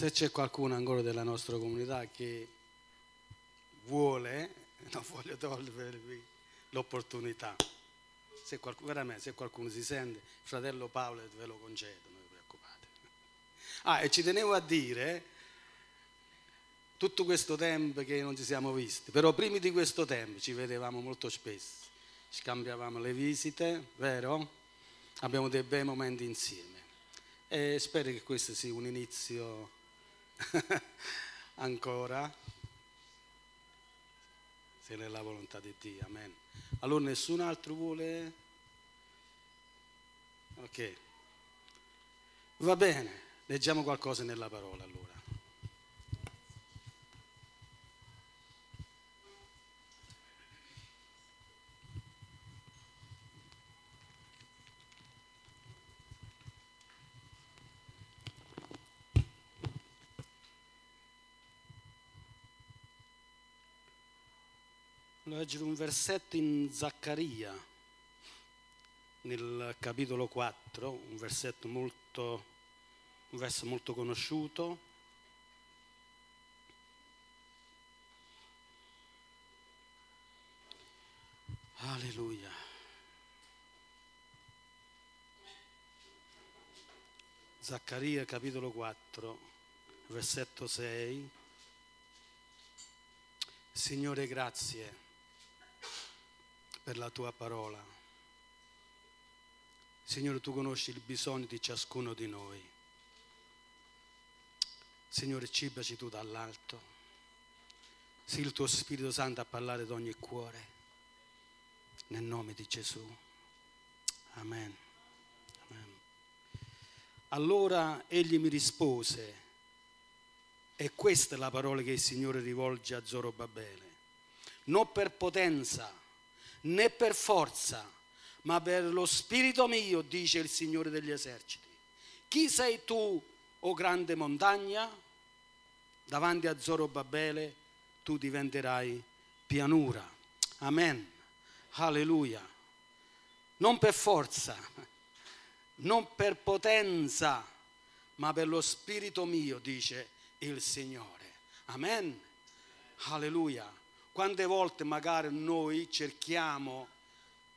Se c'è qualcuno ancora della nostra comunità che vuole, non voglio togliervi l'opportunità. Se qualcuno, veramente, se qualcuno si sente, fratello Paolo ve lo concedo, non vi preoccupate. Ah, e ci tenevo a dire, tutto questo tempo che non ci siamo visti, però prima di questo tempo ci vedevamo molto spesso, scambiavamo le visite, vero? Abbiamo dei bei momenti insieme e spero che questo sia un inizio ancora, se è la volontà di Dio, amen. Allora nessun altro vuole? Ok. Va bene, leggiamo qualcosa nella parola allora. Leggere un versetto in Zaccaria, nel capitolo 4, un versetto molto, un verso molto conosciuto. Alleluia. Zaccaria capitolo 4, versetto 6. Signore, grazie per la tua parola. Signore, tu conosci il bisogno di ciascuno di noi. Signore, cibaci tu dall'alto. Sii il tuo Spirito Santo a parlare ad ogni cuore. Nel nome di Gesù. Amen. Amen. Allora egli mi rispose, e questa è la parola che il Signore rivolge a Zorobabele, non per potenza, né per forza, ma per lo spirito mio, dice il Signore degli eserciti. Chi sei tu, o grande montagna? Davanti a Zorobabele tu diventerai pianura. Amen. Alleluia. Non per forza, non per potenza, ma per lo spirito mio, dice il Signore. Amen. Alleluia. Quante volte magari noi cerchiamo,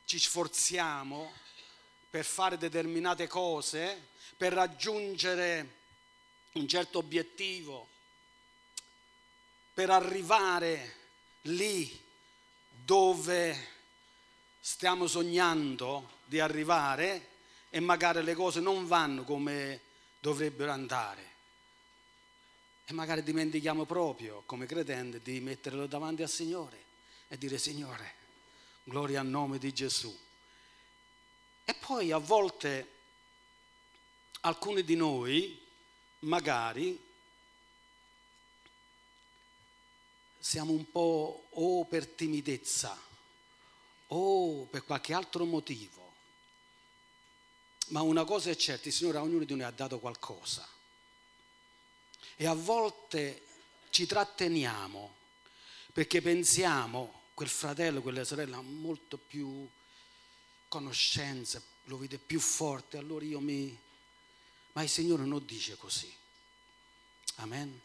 ci sforziamo per fare determinate cose, per raggiungere un certo obiettivo, per arrivare lì dove stiamo sognando di arrivare e magari le cose non vanno come dovrebbero andare. E magari dimentichiamo proprio, come credente, di metterlo davanti al Signore e dire Signore, gloria al nome di Gesù. E poi a volte alcuni di noi, magari, siamo un po' o per timidezza o per qualche altro motivo. Ma una cosa è certa, il Signore a ognuno di noi ha dato qualcosa e a volte ci tratteniamo perché pensiamo quel fratello, quella sorella ha molto più conoscenza, lo vede più forte, allora io mi... Ma il Signore non dice così. Amen.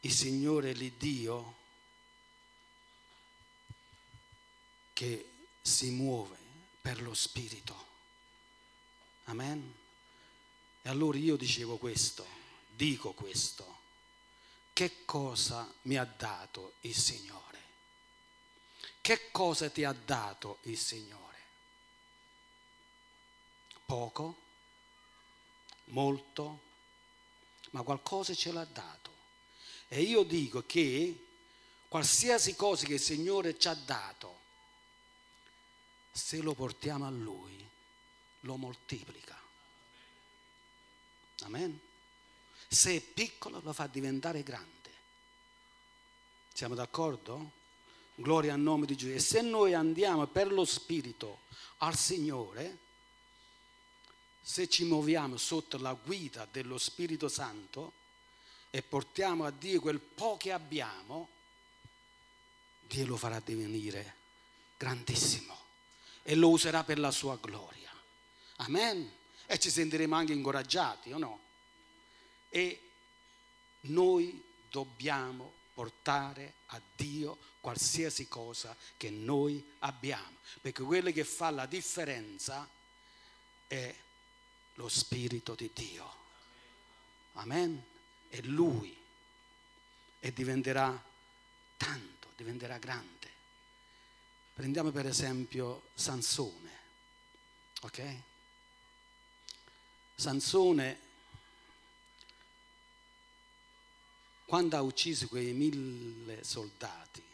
Il Signore è l'Iddio che si muove per lo Spirito. Amen. E allora io dicevo questo dico questo. Che cosa mi ha dato il Signore? Che cosa ti ha dato il Signore? Poco? Molto? Ma qualcosa ce l'ha dato. E io dico che qualsiasi cosa che il Signore ci ha dato, se lo portiamo a Lui, lo moltiplica. Amen. Se è piccolo lo fa diventare grande. Siamo d'accordo? Gloria al nome di Gesù. E se noi andiamo per lo Spirito al Signore, se ci muoviamo sotto la guida dello Spirito Santo e portiamo a Dio quel po' che abbiamo, Dio lo farà divenire grandissimo e lo userà per la sua gloria. Amen. E ci sentiremo anche incoraggiati, o no? E noi dobbiamo portare a Dio qualsiasi cosa che noi abbiamo, perché quello che fa la differenza è lo Spirito di Dio. Amen. È Lui e diventerà tanto, diventerà grande. Prendiamo per esempio Sansone, ok? Sansone quando ha ucciso quei mille soldati,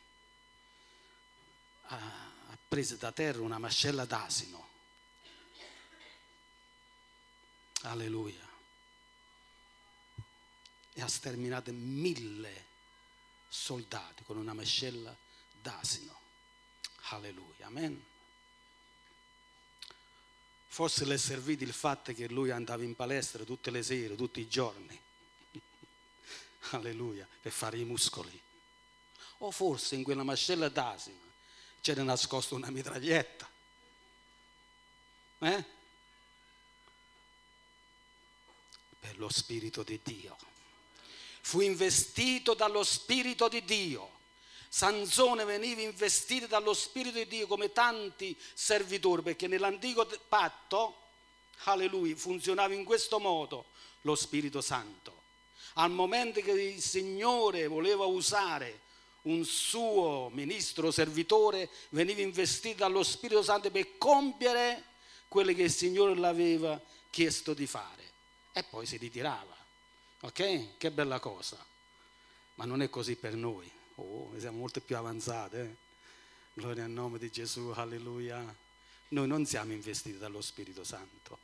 ha preso da terra una mascella d'asino. Alleluia. E ha sterminato mille soldati con una mascella d'asino. Alleluia. Amen. Forse le è servito il fatto che lui andava in palestra tutte le sere, tutti i giorni. Alleluia, per fare i muscoli. O forse in quella mascella d'asino c'era nascosto una mitraglietta. Eh? Per lo Spirito di Dio. Fu investito dallo Spirito di Dio. Sansone veniva investito dallo Spirito di Dio come tanti servitori, perché nell'antico patto, alleluia, funzionava in questo modo lo Spirito Santo. Al momento che il Signore voleva usare un suo ministro servitore veniva investito dallo Spirito Santo per compiere quello che il Signore l'aveva chiesto di fare e poi si ritirava. Ok? Che bella cosa. Ma non è così per noi. Oh, siamo molto più avanzati. Eh? Gloria al nome di Gesù, alleluia. Noi non siamo investiti dallo Spirito Santo.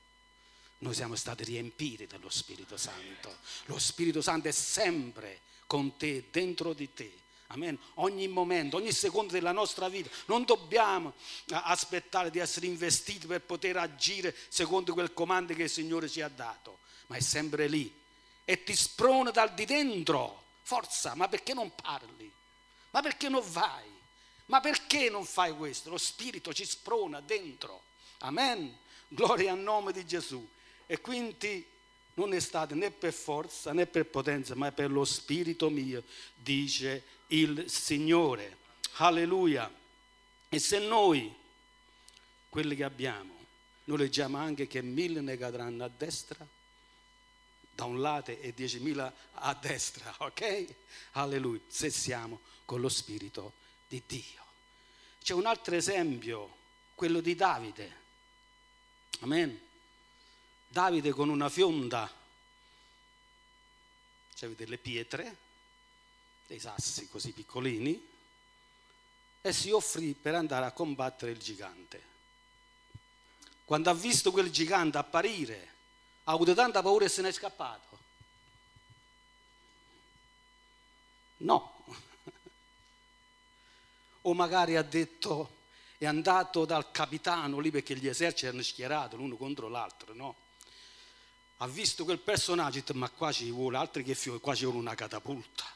Noi siamo stati riempiti dallo Spirito Santo. Lo Spirito Santo è sempre con te, dentro di te Amen. Ogni momento, ogni secondo della nostra vita. Non dobbiamo aspettare di essere investiti per poter agire secondo quel comando che il Signore ci ha dato, ma è sempre lì. E ti sprona dal di dentro. Forza, ma perché non parli? Ma perché non vai? Ma perché non fai questo? Lo Spirito ci sprona dentro. Amen. Gloria al nome di Gesù. E quindi non è stato né per forza né per potenza, ma per lo Spirito mio, dice il Signore. Alleluia. E se noi, quelli che abbiamo, noi leggiamo anche che mille ne cadranno a destra, da un lato e diecimila a destra, ok? Alleluia, se siamo con lo Spirito di Dio. C'è un altro esempio, quello di Davide. Amen. Davide con una fionda, cioè delle pietre, dei sassi così piccolini e si offrì per andare a combattere il gigante. Quando ha visto quel gigante apparire, ha avuto tanta paura e se n'è scappato. No. o magari ha detto, è andato dal capitano lì perché gli eserciti erano schierati l'uno contro l'altro, no? Ha visto quel personaggio detto, ma qua ci vuole altri che fiori, qua ci vuole una catapulta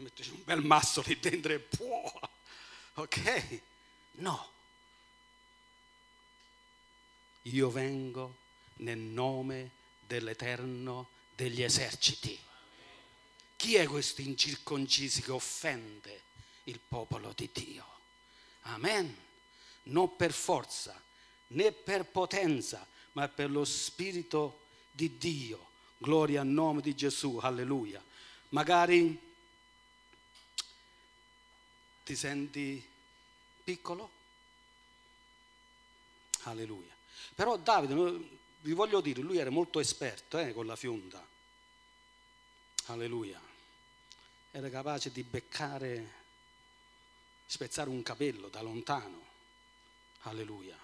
metterci un bel masso lì dentro e può. Ok? No. Io vengo nel nome dell'Eterno degli eserciti. Chi è questo incirconcisi che offende il popolo di Dio? Amen. Non per forza né per potenza, ma per lo Spirito di Dio. Gloria al nome di Gesù, alleluia. Magari ti senti piccolo? Alleluia. Però Davide, vi voglio dire, lui era molto esperto eh, con la fionda. Alleluia. Era capace di beccare, spezzare un capello da lontano. Alleluia.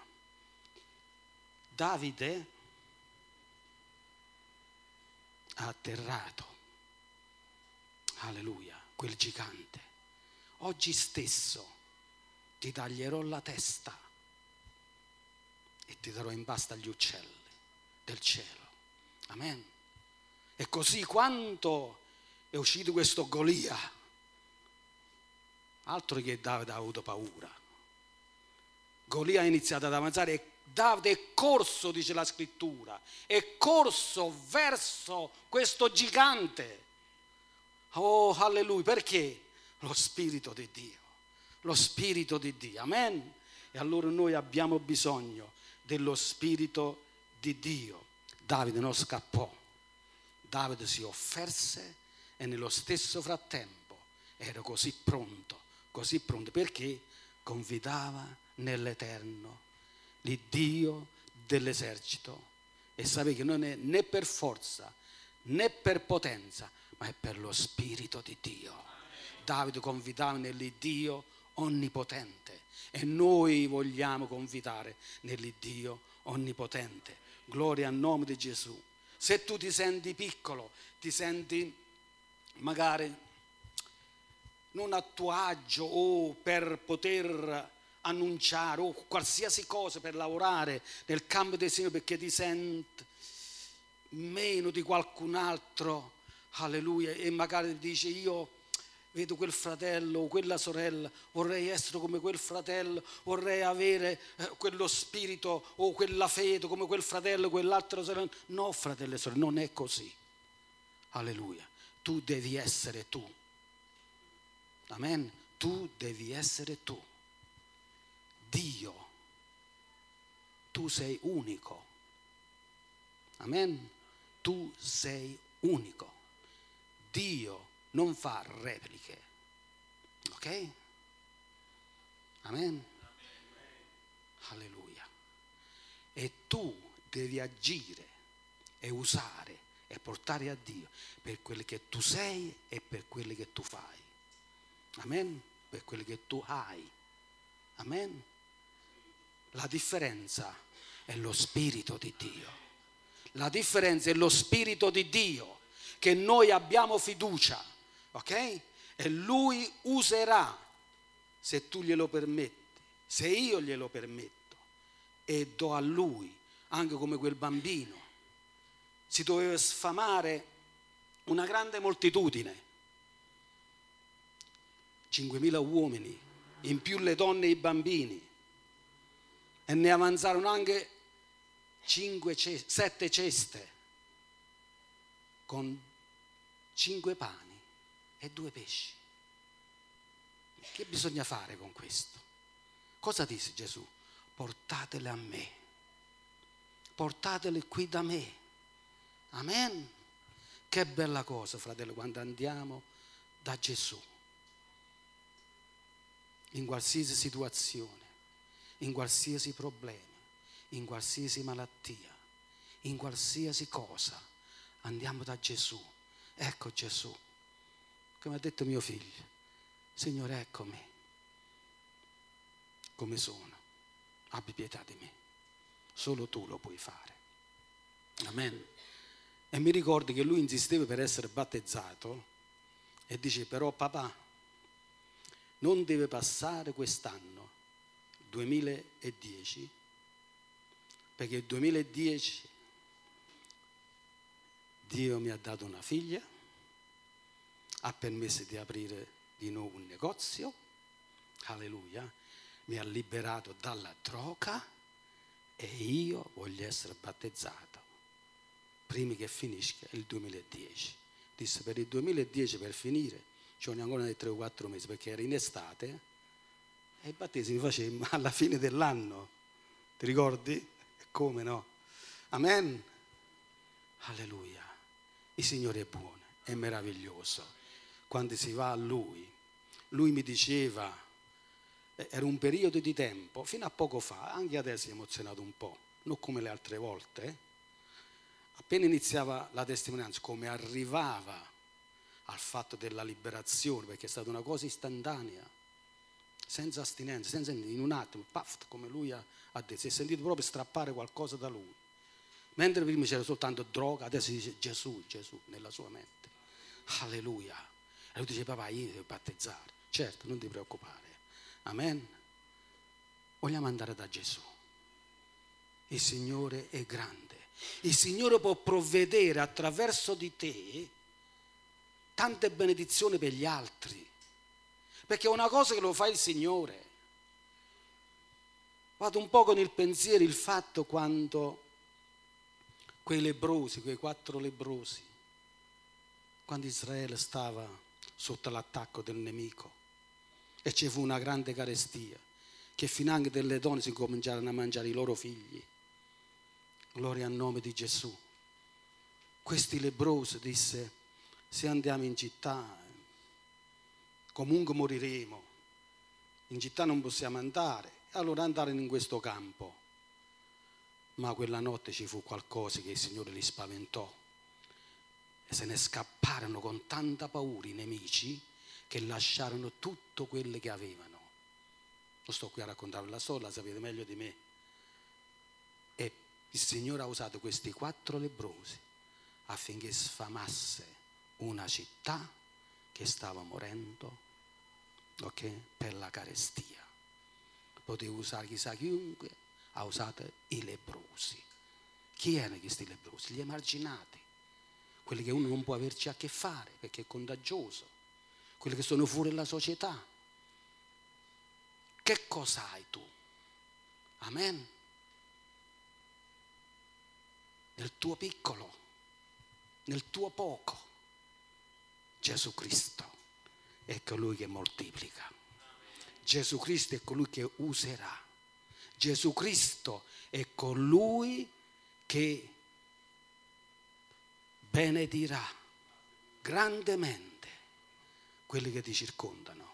Davide ha atterrato. Alleluia, quel gigante oggi stesso ti taglierò la testa e ti darò in pasta agli uccelli del cielo. Amen. E così quanto è uscito questo Golia, altro che Davide ha avuto paura. Golia ha iniziato ad avanzare e Davide è corso, dice la scrittura, è corso verso questo gigante. Oh, alleluia, perché? Lo Spirito di Dio, lo Spirito di Dio, amen. E allora noi abbiamo bisogno dello Spirito di Dio. Davide non scappò, Davide si offerse e nello stesso frattempo era così pronto, così pronto perché confidava nell'Eterno, l'Iddio dell'esercito e sapeva che non è né per forza né per potenza, ma è per lo Spirito di Dio. Davide confidava nell'Iddio onnipotente e noi vogliamo confidare nell'Iddio onnipotente. Gloria al nome di Gesù. Se tu ti senti piccolo, ti senti magari non a tuo agio o per poter annunciare o qualsiasi cosa per lavorare nel campo del Signore perché ti senti meno di qualcun altro, alleluia, e magari dice io vedo quel fratello o quella sorella, vorrei essere come quel fratello, vorrei avere eh, quello spirito o quella fede come quel fratello, quell'altro sorella. No, fratello e sorelle, non è così. Alleluia. Tu devi essere tu. Amen. Tu devi essere tu. Dio. Tu sei unico. Amen. Tu sei unico. Dio non fa repliche. Ok? Amen. Alleluia. E tu devi agire e usare e portare a Dio per quelli che tu sei e per quelli che tu fai. Amen. Per quelli che tu hai. Amen. La differenza è lo Spirito di Dio. La differenza è lo Spirito di Dio, che noi abbiamo fiducia ok? E lui userà se tu glielo permetti, se io glielo permetto e do a lui, anche come quel bambino. Si doveva sfamare una grande moltitudine, 5.000 uomini, in più le donne e i bambini, e ne avanzarono anche 5, 7 ceste con 5 pani e due pesci. Che bisogna fare con questo? Cosa disse Gesù? Portatele a me, portatele qui da me. Amen. Che bella cosa, fratello, quando andiamo da Gesù. In qualsiasi situazione, in qualsiasi problema, in qualsiasi malattia, in qualsiasi cosa, andiamo da Gesù. Ecco Gesù come ha detto mio figlio, Signore eccomi, come sono, abbi pietà di me, solo tu lo puoi fare. Amen. E mi ricordo che lui insisteva per essere battezzato e dice però papà, non deve passare quest'anno, 2010, perché il 2010 Dio mi ha dato una figlia ha permesso di aprire di nuovo un negozio, alleluia, mi ha liberato dalla droga e io voglio essere battezzato prima che finisca il 2010. Disse per il 2010 per finire ci vogliono ancora dei 3 o 4 mesi perché era in estate e i battesimi facemmo alla fine dell'anno. Ti ricordi? Come no? Amen. Alleluia. Il Signore è buono, è meraviglioso quando si va a lui. Lui mi diceva, eh, era un periodo di tempo, fino a poco fa, anche adesso è emozionato un po', non come le altre volte. Eh. Appena iniziava la testimonianza, come arrivava al fatto della liberazione, perché è stata una cosa istantanea, senza astinenza, senza, in un attimo, paf, come lui ha, ha detto, si è sentito proprio strappare qualcosa da lui. Mentre prima c'era soltanto droga, adesso dice Gesù, Gesù nella sua mente. Alleluia. E lui dice, papà, io devo battezzare. Certo, non ti preoccupare. Amen. Vogliamo andare da Gesù. Il Signore è grande. Il Signore può provvedere attraverso di te tante benedizioni per gli altri. Perché è una cosa che lo fa il Signore. vado un po' con il pensiero il fatto quando quei lebrosi, quei quattro lebrosi, quando Israele stava sotto l'attacco del nemico e ci fu una grande carestia, che finanche delle donne si cominciarono a mangiare i loro figli. Gloria al nome di Gesù. Questi lebrosi disse, se andiamo in città, comunque moriremo, in città non possiamo andare, allora andarono in questo campo ma quella notte ci fu qualcosa che il Signore li spaventò e se ne scapparono con tanta paura i nemici che lasciarono tutto quello che avevano. Non sto qui a raccontare la storia, la sapete meglio di me. E il Signore ha usato questi quattro lebrosi affinché sfamasse una città che stava morendo okay, per la carestia. Poteva usare chissà chiunque, ha usato i lebrosi. Chi erano questi lebrosi? Gli emarginati, quelli che uno non può averci a che fare perché è contagioso, quelli che sono fuori dalla società. Che cosa hai tu? Amen. Nel tuo piccolo, nel tuo poco, Gesù Cristo è colui che moltiplica. Gesù Cristo è colui che userà Gesù Cristo è colui che benedirà grandemente quelli che ti circondano.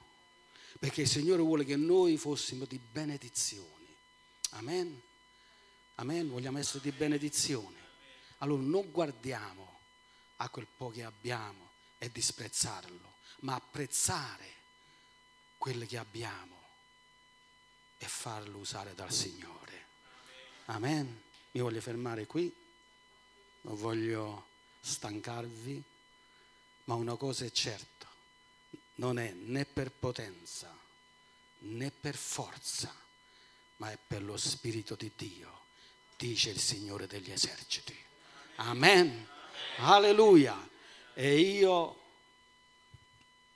Perché il Signore vuole che noi fossimo di benedizione. Amen. Amen. Vogliamo essere di benedizione. Allora non guardiamo a quel po' che abbiamo e disprezzarlo, ma apprezzare quello che abbiamo e farlo usare dal Signore. Amen. Mi voglio fermare qui, non voglio stancarvi, ma una cosa è certa, non è né per potenza né per forza, ma è per lo Spirito di Dio, dice il Signore degli eserciti. Amen. Alleluia. E io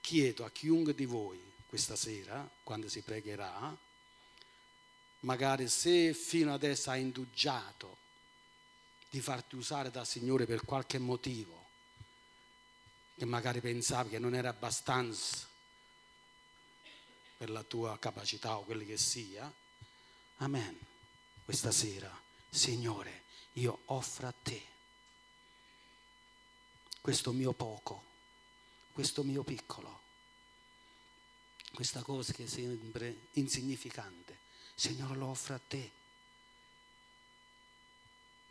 chiedo a chiunque di voi questa sera, quando si pregherà, magari se fino adesso hai indugiato di farti usare dal Signore per qualche motivo, che magari pensavi che non era abbastanza per la tua capacità o quello che sia, amen. Questa sera, Signore, io offro a te questo mio poco, questo mio piccolo, questa cosa che sembra insignificante Signore lo offre a te.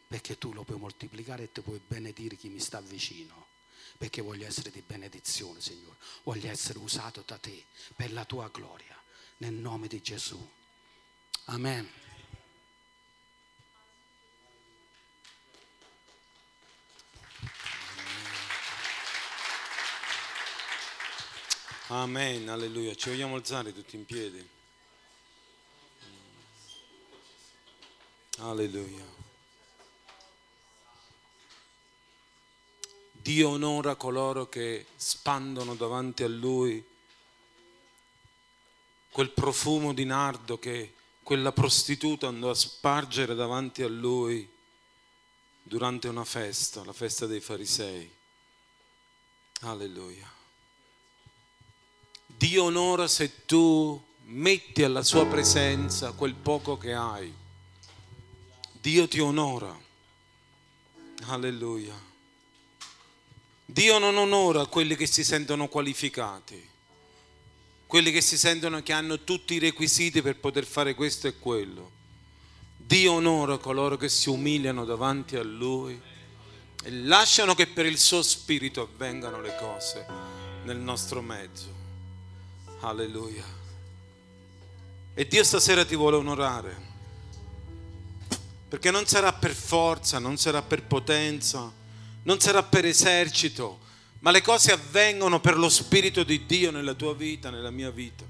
Perché tu lo puoi moltiplicare e ti puoi benedire chi mi sta vicino. Perché voglio essere di benedizione, Signore. Voglio essere usato da te per la tua gloria. Nel nome di Gesù. Amen. Amen, alleluia. Ci vogliamo alzare tutti in piedi. Alleluia. Dio onora coloro che spandono davanti a Lui quel profumo di nardo che quella prostituta andò a spargere davanti a Lui durante una festa, la festa dei farisei. Alleluia. Dio onora se tu metti alla sua presenza quel poco che hai Dio ti onora. Alleluia. Dio non onora quelli che si sentono qualificati, quelli che si sentono che hanno tutti i requisiti per poter fare questo e quello. Dio onora coloro che si umiliano davanti a Lui e lasciano che per il suo spirito avvengano le cose nel nostro mezzo. Alleluia. E Dio stasera ti vuole onorare perché non sarà per forza, non sarà per potenza, non sarà per esercito, ma le cose avvengono per lo Spirito di Dio nella tua vita, nella mia vita.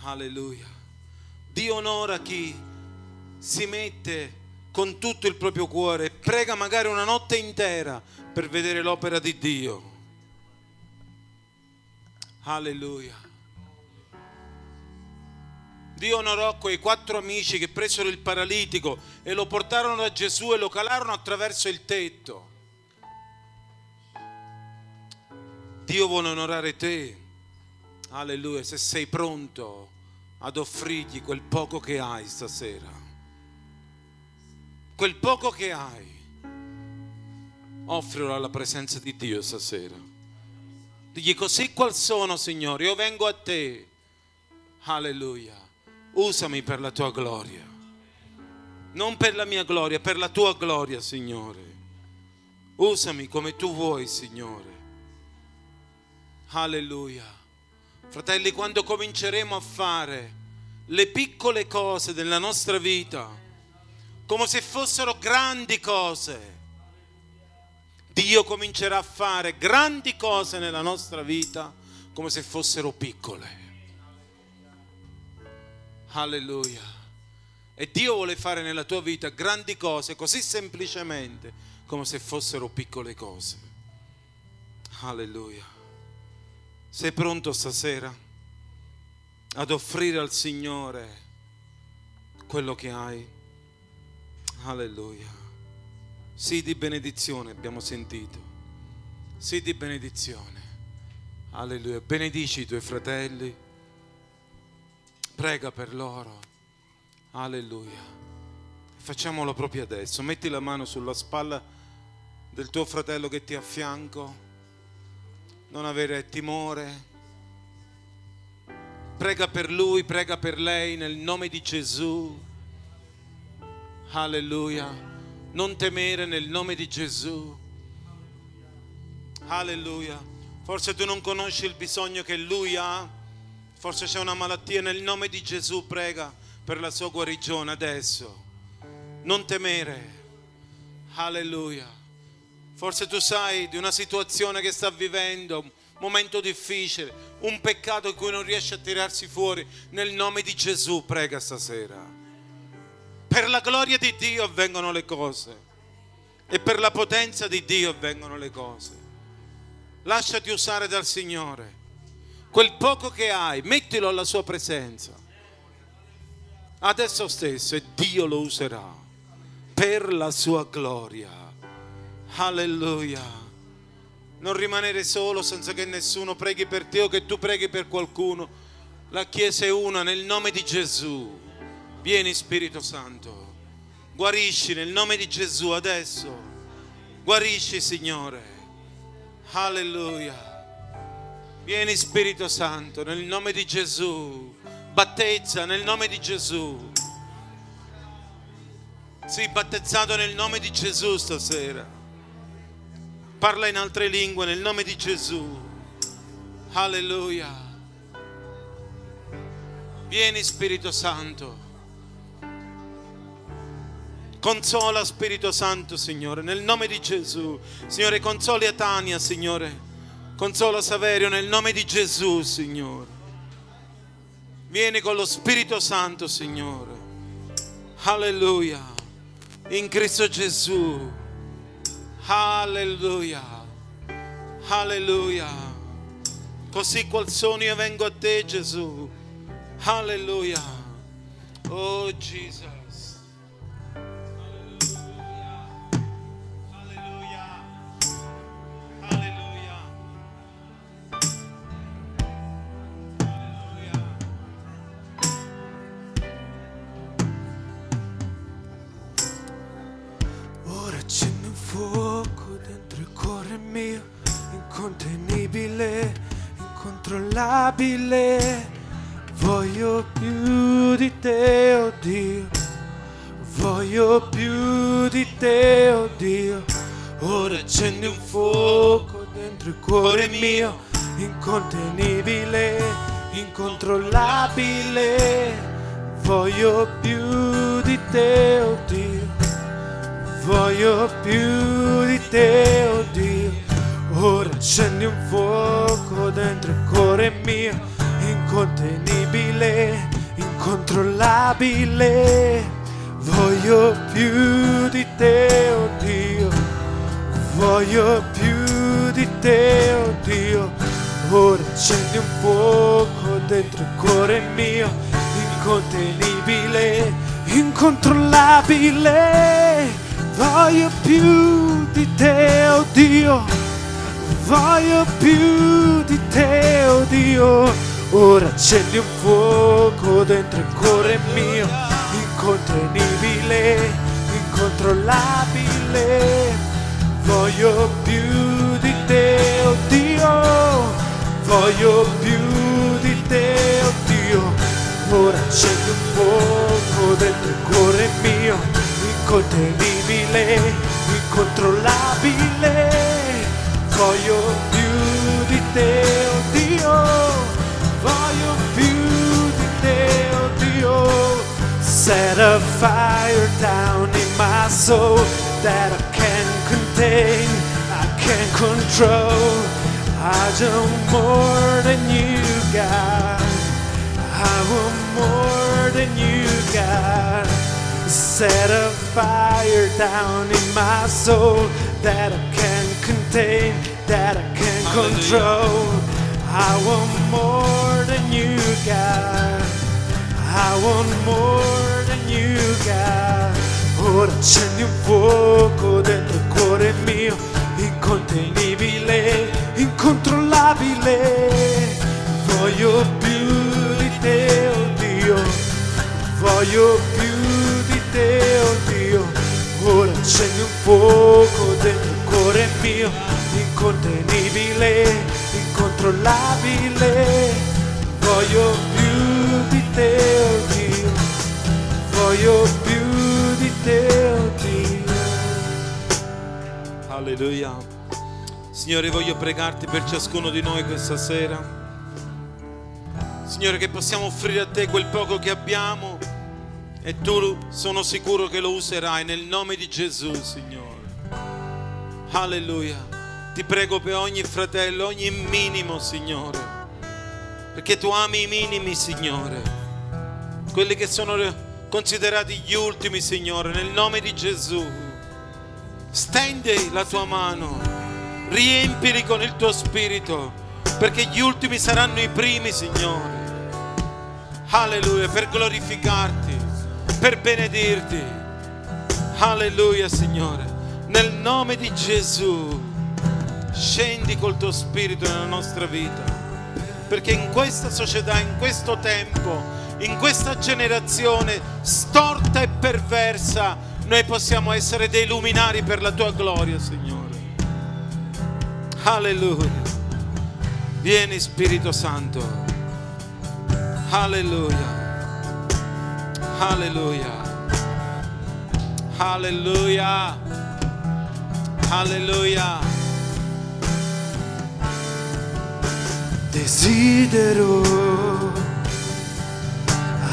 Alleluia. Dio onora chi si mette con tutto il proprio cuore e prega magari una notte intera per vedere l'opera di Dio. Alleluia. Dio onorò quei quattro amici che presero il paralitico e lo portarono da Gesù e lo calarono attraverso il tetto. Dio vuole onorare te. Alleluia, se sei pronto ad offrirgli quel poco che hai stasera. Quel poco che hai. Offrilo alla presenza di Dio stasera. Digli così qual sono, Signore, io vengo a te. Alleluia. Usami per la tua gloria. Non per la mia gloria, per la tua gloria, Signore. Usami come tu vuoi, Signore. Alleluia. Fratelli, quando cominceremo a fare le piccole cose della nostra vita come se fossero grandi cose, Dio comincerà a fare grandi cose nella nostra vita come se fossero piccole. Alleluia. E Dio vuole fare nella tua vita grandi cose così semplicemente come se fossero piccole cose. Alleluia. Sei pronto stasera ad offrire al Signore quello che hai? Alleluia. Sì di benedizione abbiamo sentito. Sì di benedizione. Alleluia. Benedici i tuoi fratelli. Prega per loro. Alleluia. Facciamolo proprio adesso. Metti la mano sulla spalla del tuo fratello che ti affianco non avere timore. Prega per lui, prega per lei nel nome di Gesù. Alleluia. Non temere nel nome di Gesù. Alleluia. Forse tu non conosci il bisogno che lui ha. Forse c'è una malattia nel nome di Gesù. Prega per la sua guarigione adesso. Non temere. Alleluia. Forse tu sai di una situazione che sta vivendo, un momento difficile, un peccato in cui non riesce a tirarsi fuori. Nel nome di Gesù prega stasera. Per la gloria di Dio avvengono le cose e per la potenza di Dio avvengono le cose. Lasciati usare dal Signore. Quel poco che hai, mettilo alla sua presenza. Adesso stesso e Dio lo userà per la sua gloria. Alleluia. Non rimanere solo senza che nessuno preghi per te o che tu preghi per qualcuno. La Chiesa è una nel nome di Gesù. Vieni Spirito Santo. Guarisci nel nome di Gesù adesso. Guarisci Signore. Alleluia. Vieni Spirito Santo nel nome di Gesù. Battezza nel nome di Gesù. Sii battezzato nel nome di Gesù stasera. Parla in altre lingue nel nome di Gesù. Alleluia. Vieni Spirito Santo. Consola Spirito Santo, Signore, nel nome di Gesù. Signore, consoli a Tania, Signore. Consola Saverio nel nome di Gesù, Signore. Vieni con lo Spirito Santo, Signore. Alleluia. In Cristo Gesù. Alleluia. Alleluia. Così qual sono io vengo a te Gesù. Alleluia. Oh Gesù. Mio, incontenibile, incontrollabile. Voglio più di te, oh Dio. Voglio più di te, oh Dio. Ora accendi un fuoco dentro il cuore mio, incontenibile, incontrollabile. Voglio più di te, oh Dio. Voglio più di te, oh Dio. Ora accendi un fuoco dentro il cuore mio, incontenibile, incontrollabile. Voglio più di te, oh Dio, voglio più di te, oh Dio. Ora accendi un fuoco dentro il cuore mio, incontenibile, incontrollabile. Voglio più di te, oh Dio, voglio più control. I want more than you, got. I want more than you, got. Set a fire down in my soul that I can't contain, that I can't control. I want more than you, got. I want more than you, got. Ora accendi un fuoco dentro il cuore mio, incontenibile, incontrollabile. Voglio più di te, oh Dio. Voglio più di te, oh Dio. Ora accendi un fuoco il cuore mio, incontenibile, incontrollabile. Voglio più di te, oh Dio. Voglio più di te, oh Dio. Alleluia. Signore, voglio pregarti per ciascuno di noi questa sera. Signore, che possiamo offrire a te quel poco che abbiamo e tu sono sicuro che lo userai nel nome di Gesù, Signore. Alleluia. Ti prego per ogni fratello, ogni minimo, Signore. Perché tu ami i minimi, Signore. Quelli che sono considerati gli ultimi, Signore, nel nome di Gesù. Stendi la tua mano, riempili con il tuo spirito, perché gli ultimi saranno i primi, Signore. Alleluia, per glorificarti, per benedirti. Alleluia, Signore. Nel nome di Gesù, scendi col tuo spirito nella nostra vita, perché in questa società, in questo tempo, in questa generazione storta e perversa, noi possiamo essere dei luminari per la tua gloria, Signore. Alleluia. Vieni Spirito Santo. Alleluia. Alleluia. Alleluia. Alleluia. Desidero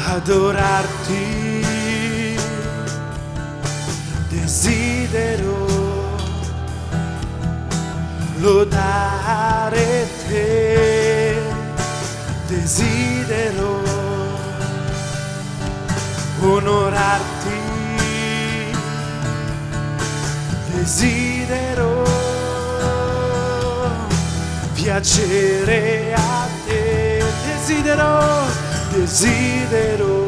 adorarti, desidero lodare te, desidero onorarti, desidero piacere a te, desidero, desidero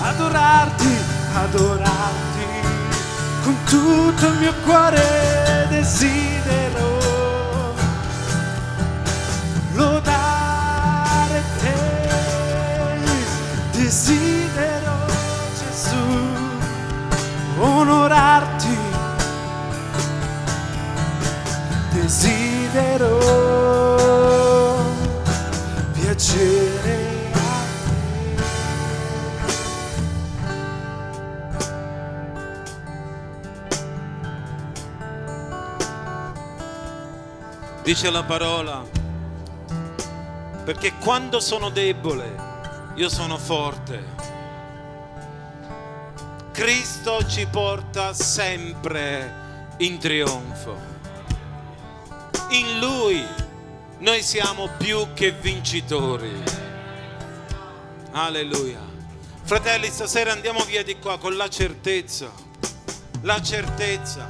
adorarti, adorarti tutto il mio cuore, desidero lodare te, desidero Gesù onorarti. Desidero Dice la parola, perché quando sono debole, io sono forte. Cristo ci porta sempre in trionfo. In Lui noi siamo più che vincitori. Alleluia. Fratelli, stasera andiamo via di qua con la certezza, la certezza,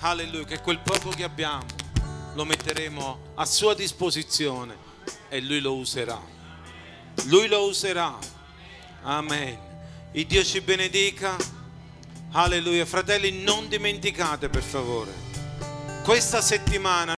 alleluia, che quel poco che abbiamo lo metteremo a sua disposizione e Lui lo userà. Lui lo userà. Amen. Il Dio ci benedica. Alleluia. Fratelli, non dimenticate per favore. Questa settimana